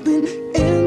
Riding with the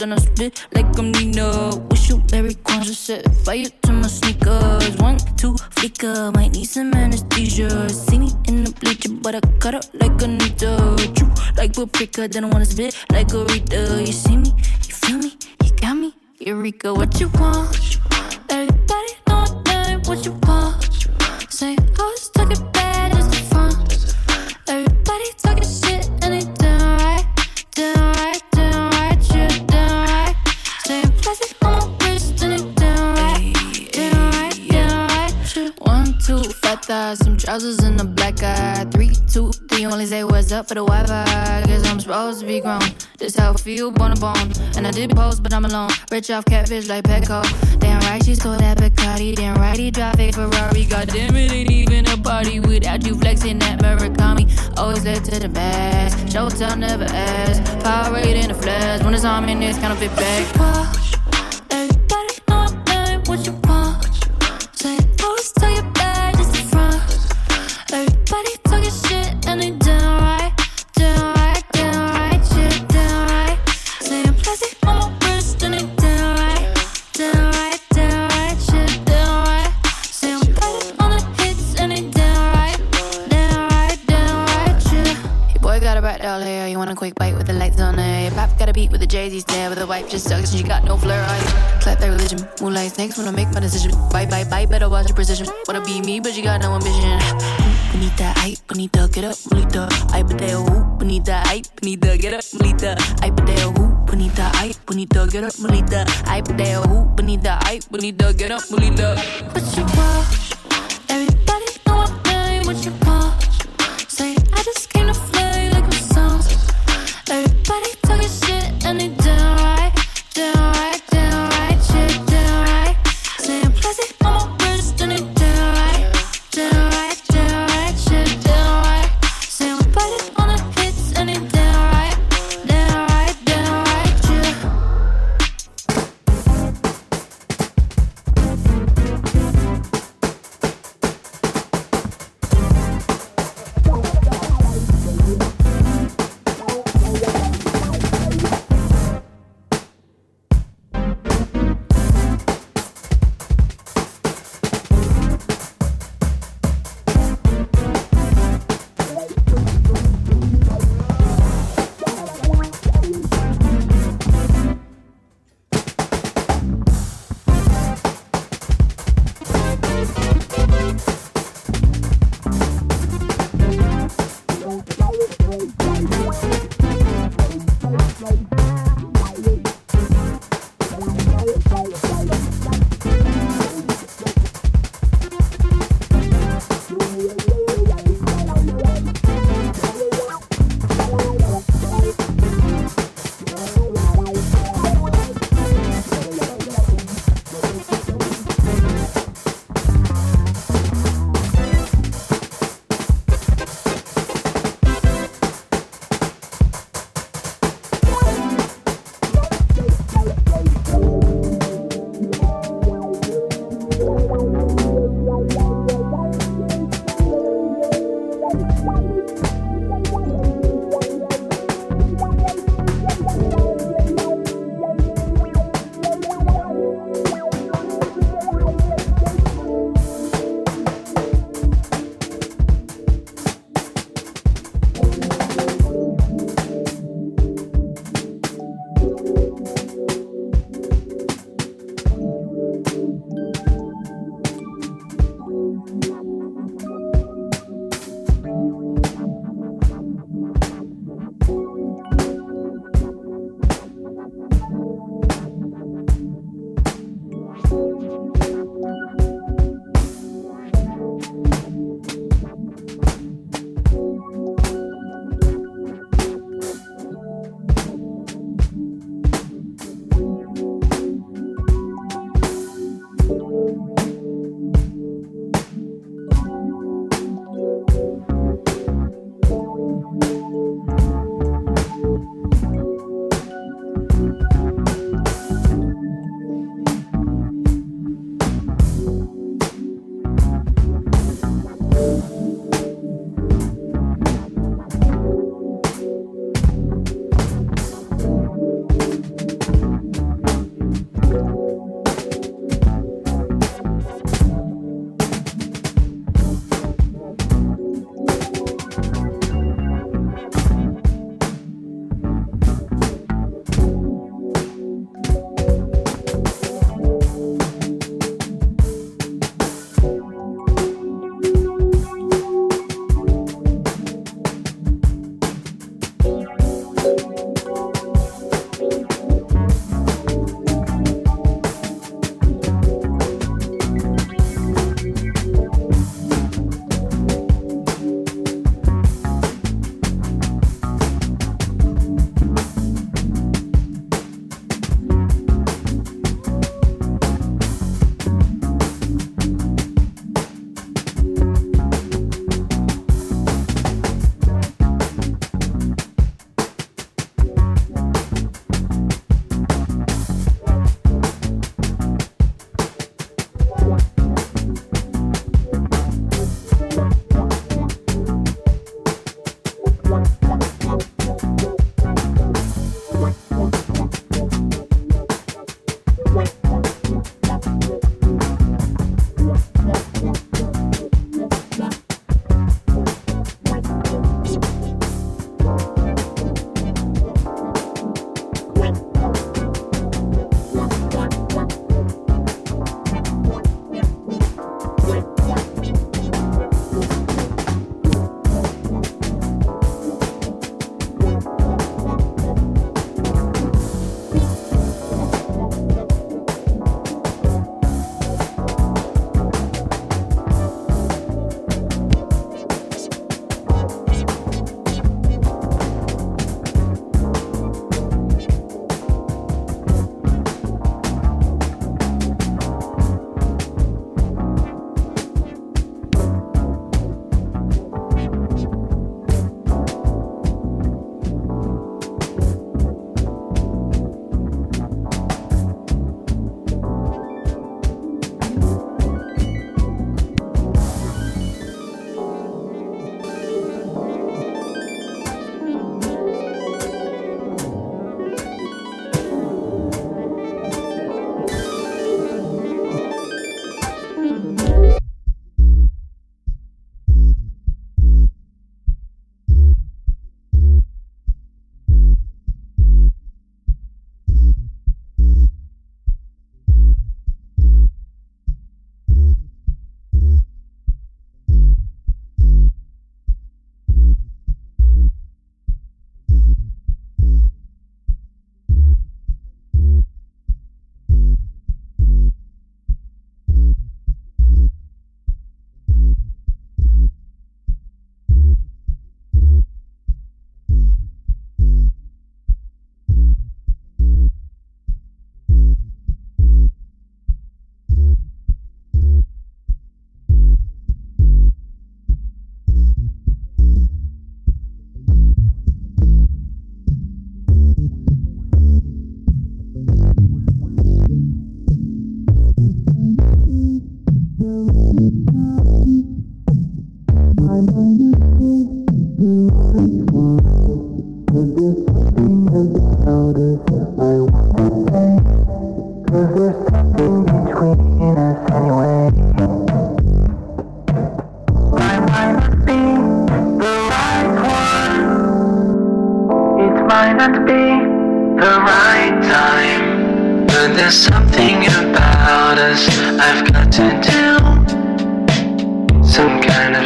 then I spit like I'm Nina. Wish you Larry Kwanzaa set fire to my sneakers. One, two, flicker. Might need some anesthesia. See me in the bleacher, but I cut up like a Anita. True like paprika, then I wanna spit like a Rita. You see me, you feel me, you got me. Eureka, what you want? For the Wi-Fi. Guess I'm supposed to be grown. This how I feel, bone to bone. And I did post, but I'm alone. Rich off catfish like Petco. Damn right, she stole that Bacardi. Damn right, he drive a Ferrari. God damn it, ain't even a party without you flexing that Murakami. Always led to the best. Showtime never asked. Power in the flash. When it's on me, it's kind of fit back. Watch your precision. Wanna be me, but you got no ambition. Bonita, ay, bonita, get up, bonita. Ay, pateo, ooh, bonita, ay, bonita, get up, bonita. Ay, pateo, ooh, bonita, ay, bonita, get up, bonita. Ay, pateo, ooh, bonita, ay, bonita, get up, bonita. What you want?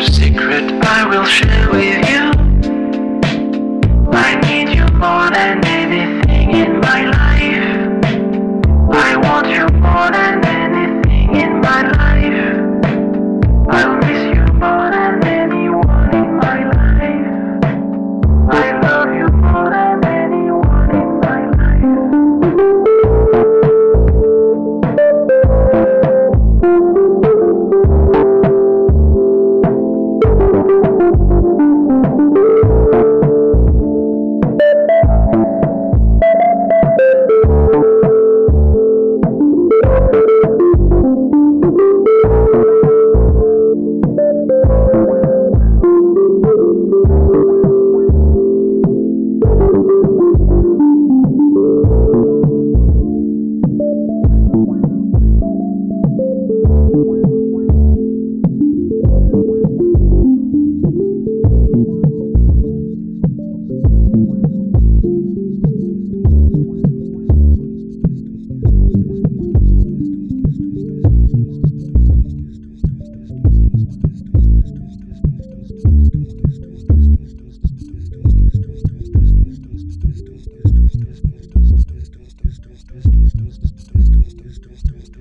secret I will share with you.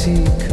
seek